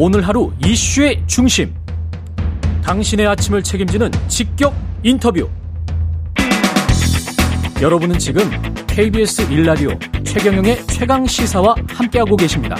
오늘 하루 이슈의 중심. 당신의 아침을 책임지는 직격 인터뷰. 여러분은 지금 KBS 일라디오 최경영의 최강 시사와 함께하고 계십니다.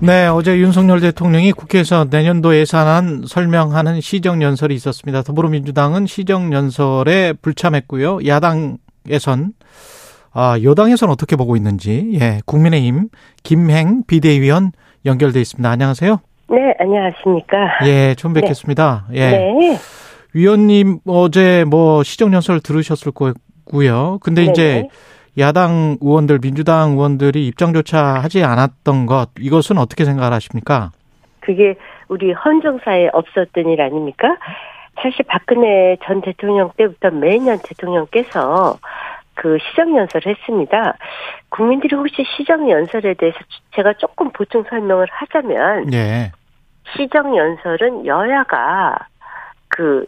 네, 어제 윤석열 대통령이 국회에서 내년도 예산안 설명하는 시정연설이 있었습니다. 더불어민주당은 시정연설에 불참했고요. 야당에선 아, 여당에서는 어떻게 보고 있는지, 예, 국민의힘 김행 비대위원 연결돼 있습니다. 안녕하세요. 네, 안녕하십니까. 예, 처음 뵙겠습니다. 네. 예. 네. 위원님 어제 뭐 시정연설 들으셨을 거고요. 근데 네네. 이제 야당 의원들, 민주당 의원들이 입장조차 하지 않았던 것, 이것은 어떻게 생각하십니까? 그게 우리 헌정사에 없었던 일 아닙니까? 사실 박근혜 전 대통령 때부터 매년 대통령께서 그 시정 연설을 했습니다. 국민들이 혹시 시정 연설에 대해서 제가 조금 보충 설명을 하자면 예. 시정 연설은 여야가 그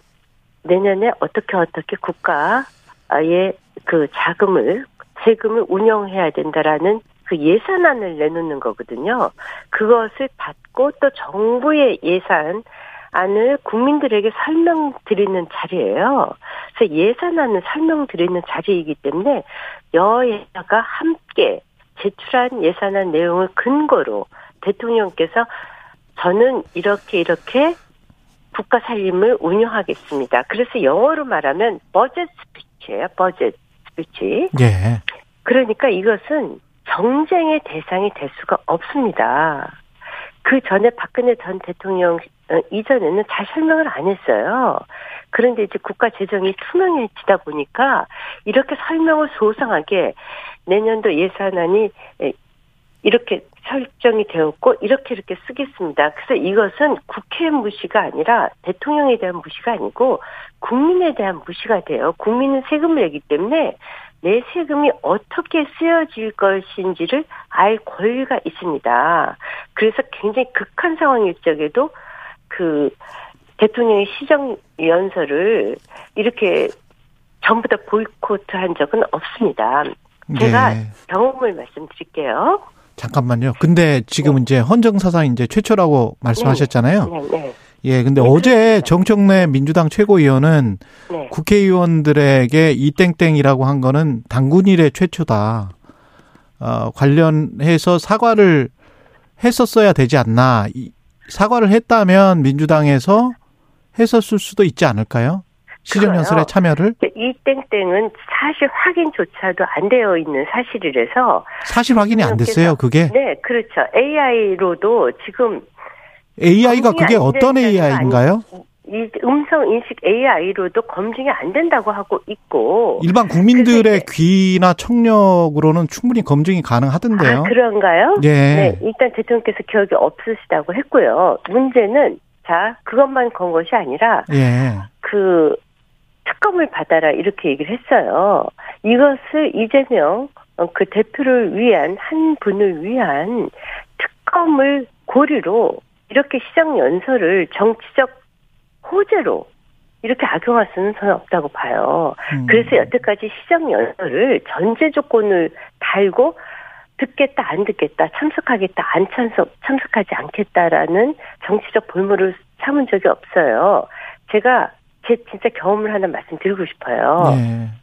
내년에 어떻게 어떻게 국가의 그 자금을 세금을 운영해야 된다라는 그 예산안을 내놓는 거거든요. 그것을 받고 또 정부의 예산안을 국민들에게 설명드리는 자리예요. 그래서 예산안을 설명드리는 자리이기 때문에 여야가 함께 제출한 예산안 내용을 근거로 대통령께서 저는 이렇게 이렇게 국가 살림을 운영하겠습니다. 그래서 영어로 말하면 버젯 스피치예요. 버젯 스피치. 예. 그러니까 이것은 정쟁의 대상이 될 수가 없습니다. 그 전에 박근혜 전 대통령 어, 이전에는 잘 설명을 안 했어요. 그런데 이제 국가 재정이 투명해지다 보니까 이렇게 설명을 소상하게 내년도 예산안이 에, 이렇게 설정이 되었고 이렇게 이렇게 쓰겠습니다. 그래서 이것은 국회 무시가 아니라 대통령에 대한 무시가 아니고 국민에 대한 무시가 돼요. 국민은 세금을 내기 때문에 내 세금이 어떻게 쓰여질 것인지를 알 권리가 있습니다. 그래서 굉장히 극한 상황일 적에도 그 대통령의 시정 연설을 이렇게 전부 다 보이콧 한 적은 없습니다. 제가 예. 경험을 말씀드릴게요. 잠깐만요. 근데 지금 네. 이제 헌정사상 이제 최초라고 말씀하셨잖아요. 네, 네, 예, 근데 네, 어제. 정청래 민주당 최고위원은 네. 국회의원들에게 이 땡땡이라고 한 거는 당군 일의 최초다. 어, 관련해서 사과를 했었어야 되지 않나. 이- 사과를 했다면 민주당에서 했었을 수도 있지 않을까요? 시정연설에. 참여를 이 땡땡은 사실 확인조차도 안 되어 있는 사실이라서 사실 확인이 안 됐어요. 그게 네, 그렇죠. AI로도 지금 AI가 그게 안 어떤 AI인가요? 이 음성 인식 AI로도 검증이 안 된다고 하고 있고 일반 국민들의 귀나 청력으로는 충분히 검증이 가능하던데요. 아, 그런가요? 예. 네, 일단 대통령께서 기억이 없으시다고 했고요. 문제는 자 그것만 건 것이 아니라 예. 그 특검을 받아라 이렇게 얘기를 했어요. 이것을 이재명 어, 그 대표를 위한 한 분을 위한 특검을 고리로 이렇게 시정 연설을 정치적 호재로 이렇게 악용할 수는 저는 없다고 봐요. 음. 그래서 여태까지 시정 연설을 전제 조건을 달고 듣겠다 안 듣겠다 참석하겠다 안 참석 참석하지 않겠다라는 정치적 볼모를 삼은 적이 없어요. 제가 제 진짜 경험을 하나 말씀드리고 싶어요. 예.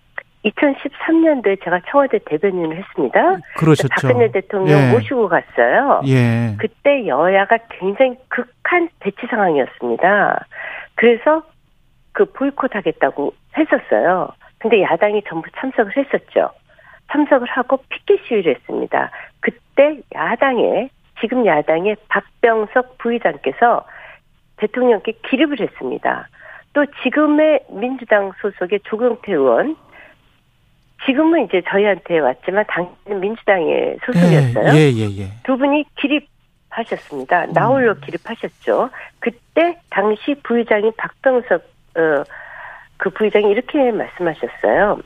2013년도에 제가 청와대 대변인을 했습니다. 그러셨죠. 박근혜 대통령 예. 모시고 갔어요. 예. 그때 여야가 굉장히 극한 대치 상황이었습니다. 그래서 그 보이콧 하겠다고 했었어요. 근데 야당이 전부 참석을 했었죠. 참석을 하고 피켓 시위를 했습니다. 그때 야당의 지금 야당의 박병석 부의장께서 대통령께 기립을 했습니다. 또 지금의 민주당 소속의 조경태 의원 지금은 이제 저희한테 왔지만 당시는 민주당의 소속이었어요. 예, 예, 예. 두 분이 기립하셨습니다. 나홀로 기립하셨죠. 그때 당시 부의장인 박병석 어, 그 부의장이 이렇게 말씀하셨어요.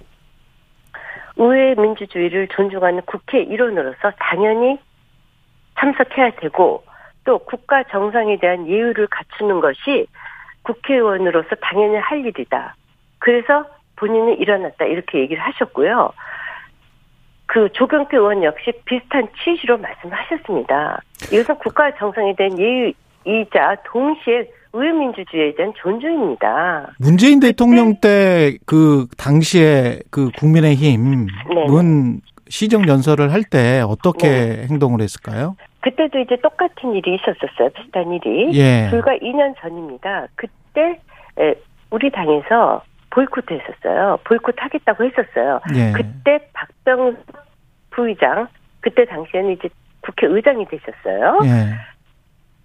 의회 민주주의를 존중하는 국회 일원으로서 당연히 참석해야 되고 또 국가 정상에 대한 예의를 갖추는 것이 국회의원으로서 당연히 할 일이다. 그래서 본인은 일어났다 이렇게 얘기를 하셨고요. 그 조경태 의원 역시 비슷한 취지로 말씀하셨습니다. 이것은 국가 정상에 대한 예의이자 동시에 우유민주주의에 대한 존중입니다. 문재인 대통령 때 그 당시에 그 국민의힘은 네. 시정 연설을 할 때 어떻게 네. 행동을 했을까요? 그때도 이제 똑같은 일이 있었었어요. 비슷한 일이. 예. 불과 2년 전입니다. 그때 우리 당에서 보이콧 했었어요. 보이콧 하겠다고 했었어요. 예. 그때 박병 부의장, 그때 당시에는 이제 국회의장이 되셨어요. 예.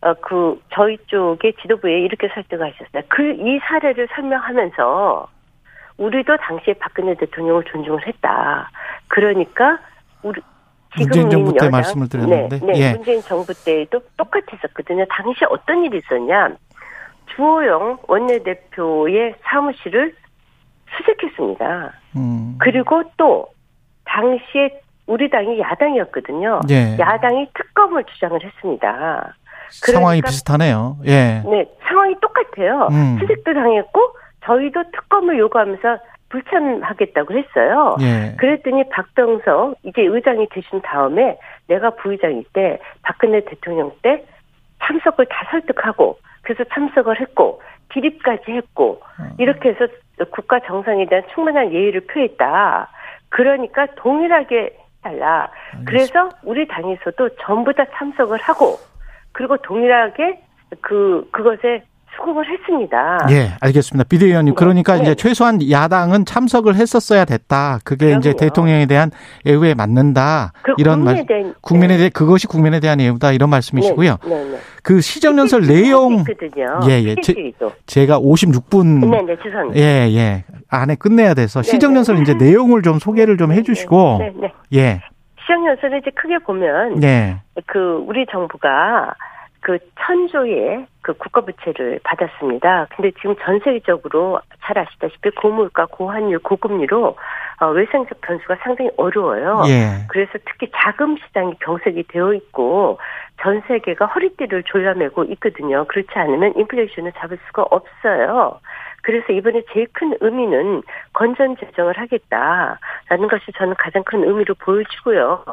어, 그, 저희 쪽의 지도부에 이렇게 설득하셨어요. 그, 이 사례를 설명하면서, 우리도 당시에 박근혜 대통령을 존중을 했다. 그러니까, 우리, 문재인 정부 때 여당, 말씀을 드렸는데. 네, 네 예. 문재인 정부 때에도 똑같았었거든요. 당시 어떤 일이 있었냐. 주호영 원내대표의 사무실을 수색했습니다. 음. 그리고 또 당시에 우리 당이 야당이었거든요. 예. 야당이 특검을 주장을 했습니다. 상황이 그러니까, 비슷하네요. 예. 네, 상황이 똑같아요. 음. 수색도 당했고 저희도 특검을 요구하면서 불참하겠다고 했어요. 예. 그랬더니 박병석 이제 의장이 되신 다음에 내가 부의장일 때 박근혜 대통령 때 참석을 다 설득하고 그래서 참석을 했고 기립까지 했고 어. 이렇게 해서 국가 정상에 대한 충분한 예의를 표했다. 그러니까 동일하게 달라. 그래서 우리 당에서도 전부 다 참석을 하고 그리고 동일하게 그 그것에 수긍을 했습니다. 예, 알겠습니다. 비대위원님. 네. 그러니까 네. 이제 최소한 야당은 참석을 했었어야 됐다. 그게 그럼요. 이제 대통령에 대한 예우에 맞는다. 이런 말. 대한, 국민에 네. 대해 그것이 국민에 대한 예우다 이런 말씀이시고요. 네, 네, 네. 그 시정연설 내용 예, 예. 제, 가 56분 네, 네, 죄송합니다. 예, 예. 안에 끝내야 돼서 시정연설 이제 내용을 좀 소개를 좀 해 주시고 예. 시정연설을 이제 크게 보면 그 우리 정부가 그 천조의 그 국가 부채를 받았습니다. 근데 지금 전 세계적으로 잘 아시다시피 고물가, 고환율, 고금리로 어, 외생적 변수가 상당히 어려워요. 예. 그래서 특히 자금 시장이 경색이 되어 있고 전 세계가 허리띠를 졸라매고 있거든요. 그렇지 않으면 인플레이션을 잡을 수가 없어요. 그래서 이번에 제일 큰 의미는 건전 재정을 하겠다라는 것이 저는 가장 큰 의미로 보여지고요.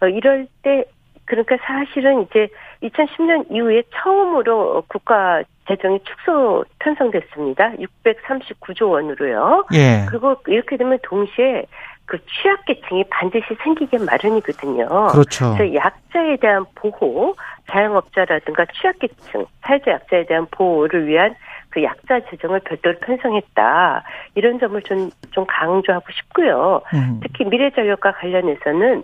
어, 이럴 때 그러니까 사실은 이제 2010년 이후에 처음으로 국가 재정이 축소 편성됐습니다. 639조 원으로요. 예. 그리고 이렇게 되면 동시에 그 취약계층이 반드시 생기게 마련이거든요. 그렇죠. 그래서 약자에 대한 보호, 자영업자라든가 취약계층, 사회적 약자에 대한 보호를 위한 그 약자 재정을 별도로 편성했다. 이런 점을 좀, 좀 강조하고 싶고요. 음. 특히 미래전력과 관련해서는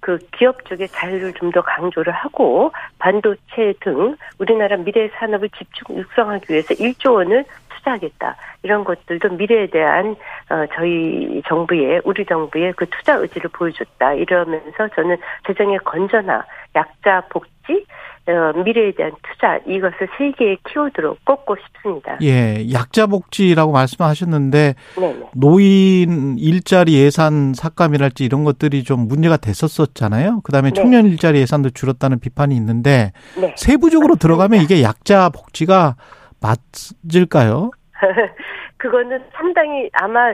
그 기업 쪽의 자유를 좀 더 강조를 하고 반도체 등 우리나라 미래 산업을 집중 육성하기 위해서 1조 원을 투자하겠다. 이런 것들도 미래에 대한 어 저희 정부의 우리 정부의 그 투자 의지를 보여줬다. 이러면서 저는 재정의 건전화, 약자 복지, 어, 미래에 대한 투자 이것을 세 개의 키워드로 꼽고 싶습니다. 예, 약자 복지라고 말씀하셨는데 네네. 노인 일자리 예산 삭감이랄지 이런 것들이 좀 문제가 됐었었잖아요. 그다음에 네. 청년 일자리 예산도 줄었다는 비판이 있는데 네. 세부적으로 맞습니다. 들어가면 이게 약자 복지가 맞을까요? 그거는 상당히 아마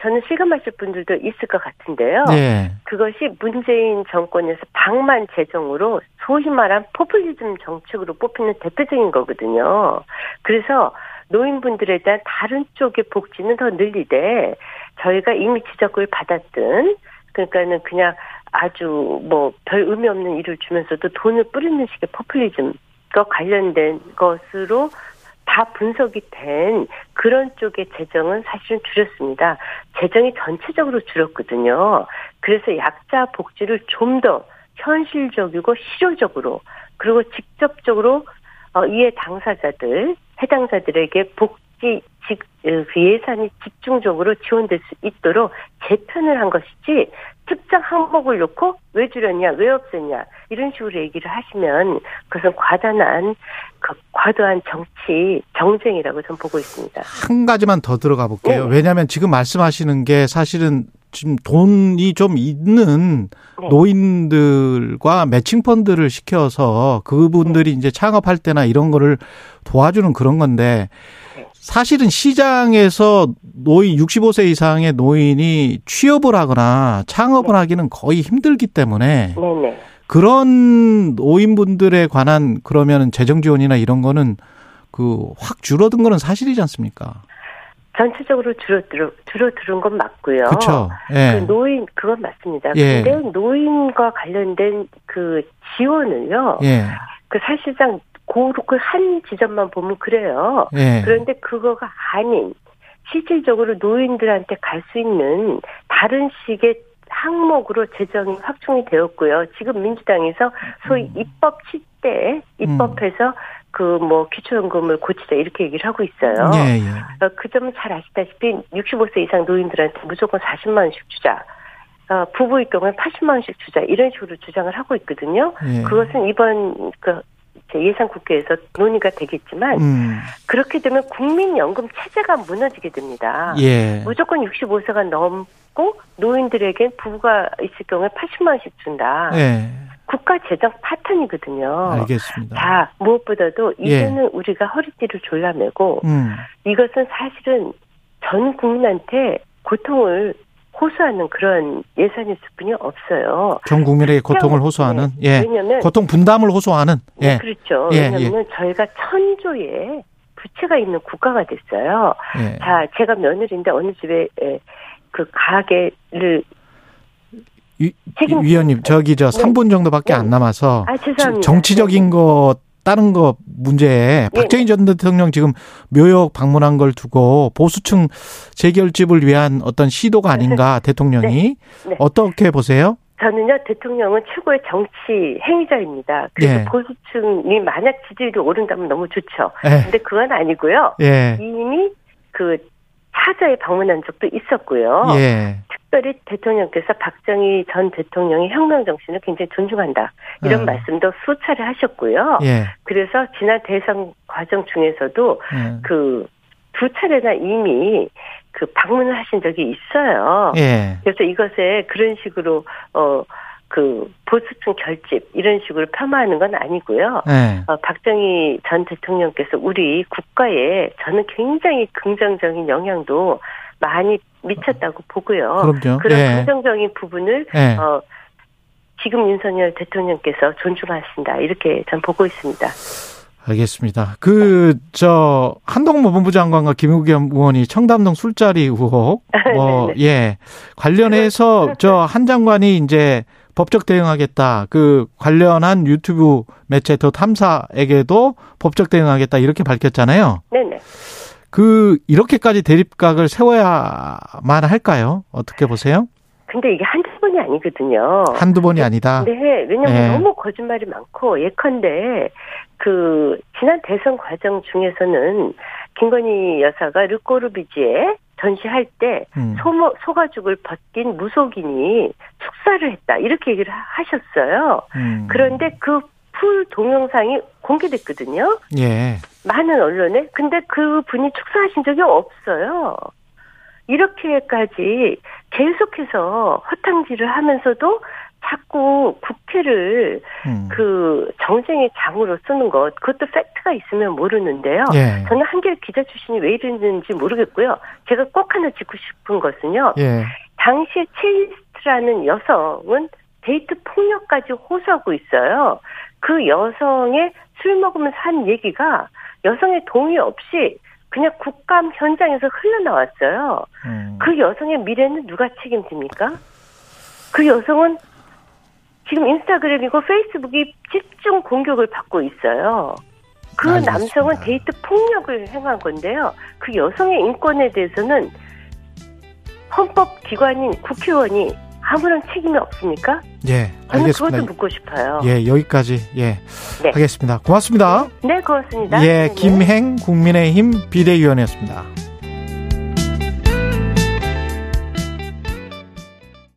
저는 실감하실 분들도 있을 것 같은데요. 네. 그것이 문재인 정권에서 방만 재정으로 소위 말한 포퓰리즘 정책으로 뽑히는 대표적인 거거든요. 그래서 노인분들에 대한 다른 쪽의 복지는 더 늘리되 저희가 이미 지적을 받았든 그러니까는 그냥 아주 뭐 별 의미 없는 일을 주면서도 돈을 뿌리는 식의 포퓰리즘과 관련된 것으로 다 분석이 된 그런 쪽의 재정은 사실은 줄였습니다. 재정이 전체적으로 줄었거든요. 그래서 약자 복지를 좀 더 현실적이고 실효적으로 그리고 직접적으로 어, 이에 당사자들 해당자들에게 복 지 직, 어, 그 예산이 집중적으로 지원될 수 있도록 재편을 한 것이지 특정 항목을 놓고 왜 줄였냐, 왜 없앴냐 이런 식으로 얘기를 하시면 그것은 과단한 그 과도한 정치 정쟁이라고 저는 보고 있습니다. 한 가지만 더 들어가 볼게요. 네. 왜냐하면 지금 말씀하시는 게 사실은 지금 돈이 좀 있는 네. 노인들과 매칭 펀드를 시켜서 그분들이 네. 이제 창업할 때나 이런 거를 도와주는 그런 건데 사실은 시장에서 노인 65세 이상의 노인이 취업을 하거나 창업을 네. 하기는 거의 힘들기 때문에 네네. 그런 노인분들에 관한 그러면 재정 지원이나 이런 거는 그 확 줄어든 거는 사실이지 않습니까? 전체적으로 줄어들 줄어드는 건 맞고요. 그렇죠. 예. 그 노인 그건 맞습니다. 예. 근데 노인과 관련된 그 지원을요. 예. 그 사실상 고한 지점만 보면 그래요. 예. 그런데 그거가 아닌 실질적으로 노인들한테 갈 수 있는 다른 식의 항목으로 재정이 확충이 되었고요. 지금 민주당에서 소위 음. 입법 시대 입법해서 음. 그뭐 기초연금을 고치자 이렇게 얘기를 하고 있어요. 예, 예. 어, 그 점은 잘 아시다시피 65세 이상 노인들한테 무조건 40만 원씩 주자. 어, 부부일 경우에 80만 원씩 주자 이런 식으로 주장을 하고 있거든요. 예. 그것은 이번 그 예산 국회에서 논의가 되겠지만 음. 그렇게 되면 국민연금 체제가 무너지게 됩니다. 예. 무조건 65세가 넘고 노인들에게 부부가 있을 경우에 80만 원씩 준다. 예. 국가 재정 파탄이거든요. 알겠습니다. 자, 무엇보다도 예. 이제는 예. 우리가 허리띠를 졸라매고 음. 이것은 사실은 전 국민한테 고통을 호소하는 그런 예산일 수뿐이 없어요. 전 국민에게 고통을 호소하는 네. 예. 왜냐면 고통 분담을 호소하는 예. 네, 그렇죠. 예. 왜냐하면 예. 저희가 천조의 부채가 있는 국가가 됐어요. 예. 자, 제가 며느리인데 어느 집에 그 가게를 위, 위원님 저기 저 네. 3분 정도밖에 네. 안 남아서 아, 정치적인 네. 것 다른 거 문제에 네. 박정희 전 대통령 지금 묘역 방문한 걸 두고 보수층 재결집을 위한 어떤 시도가 아닌가 대통령이 네. 네. 어떻게 보세요? 저는요 대통령은 최고의 정치 행위자입니다. 그래서 예. 보수층이 만약 지지율이 오른다면 너무 좋죠. 예. 근데 그건 아니고요. 예. 이미 그 사저에 방문한 적도 있었고요. 예. 특별히 대통령께서 박정희 전 대통령의 혁명 정신을 굉장히 존중한다. 이런 음. 말씀도 수차례 하셨고요. 예. 그래서 지난 대선 과정 중에서도 음. 그두 차례나 이미 그 방문을 하신 적이 있어요. 예. 그래서 이것에 그런 식으로 어 그 보수층 결집 이런 식으로 폄하하는 건 아니고요. 네. 어, 박정희 전 대통령께서 우리 국가에 저는 굉장히 긍정적인 영향도 많이 미쳤다고 보고요. 그럼요. 그런 네. 긍정적인 부분을 네. 어, 지금 윤석열 대통령께서 존중하신다 이렇게 전 보고 있습니다. 알겠습니다. 그, 저, 한동훈 법무부 장관과 김우겸 의원이 청담동 술자리 의혹, 뭐, 예. 관련해서 저 한 장관이 이제 법적 대응하겠다. 그 관련한 유튜브 매체 더 탐사에게도 법적 대응하겠다. 이렇게 밝혔잖아요. 네네. 그, 이렇게까지 대립각을 세워야만 할까요? 어떻게 보세요? 근데 이게 한두 번이 아니거든요. 한두 번이 아니다? 네, 왜냐면 네. 너무 거짓말이 많고, 예컨대, 그, 지난 대선 과정 중에서는 김건희 여사가 르꼬르비지에 전시할 때 음. 소, 소가죽을 벗긴 무속인이 축사를 했다. 이렇게 얘기를 하셨어요. 음. 그런데 그 풀 동영상이 공개됐거든요. 예. 많은 언론에. 근데 그 분이 축사하신 적이 없어요. 이렇게까지 계속해서 허탕질을 하면서도 자꾸 국회를 음. 그 정쟁의 장으로 쓰는 것 그것도 팩트가 있으면 모르는데요. 예. 저는 한겨레 기자 출신이 왜 이랬는지 모르겠고요. 제가 꼭 하나 짚고 싶은 것은요. 예. 당시에 첼리스트라는 여성은 데이트 폭력까지 호소하고 있어요. 그 여성의 술 먹으면서 한 얘기가 여성의 동의 없이 그냥 국감 현장에서 흘러나왔어요. 음. 그 여성의 미래는 누가 책임집니까? 그 여성은 지금 인스타그램이고 페이스북이 집중 공격을 받고 있어요. 그 알겠습니다. 남성은 데이트 폭력을 행한 건데요. 그 여성의 인권에 대해서는 헌법 기관인 국회의원이 아무런 책임이 없습니까? 예, 알겠습니다. 저는 그것도 묻고 싶어요. 예, 여기까지 예 네. 하겠습니다. 고맙습니다. 네, 고맙습니다. 예, 네. 김행 국민의힘 비대위원이었습니다.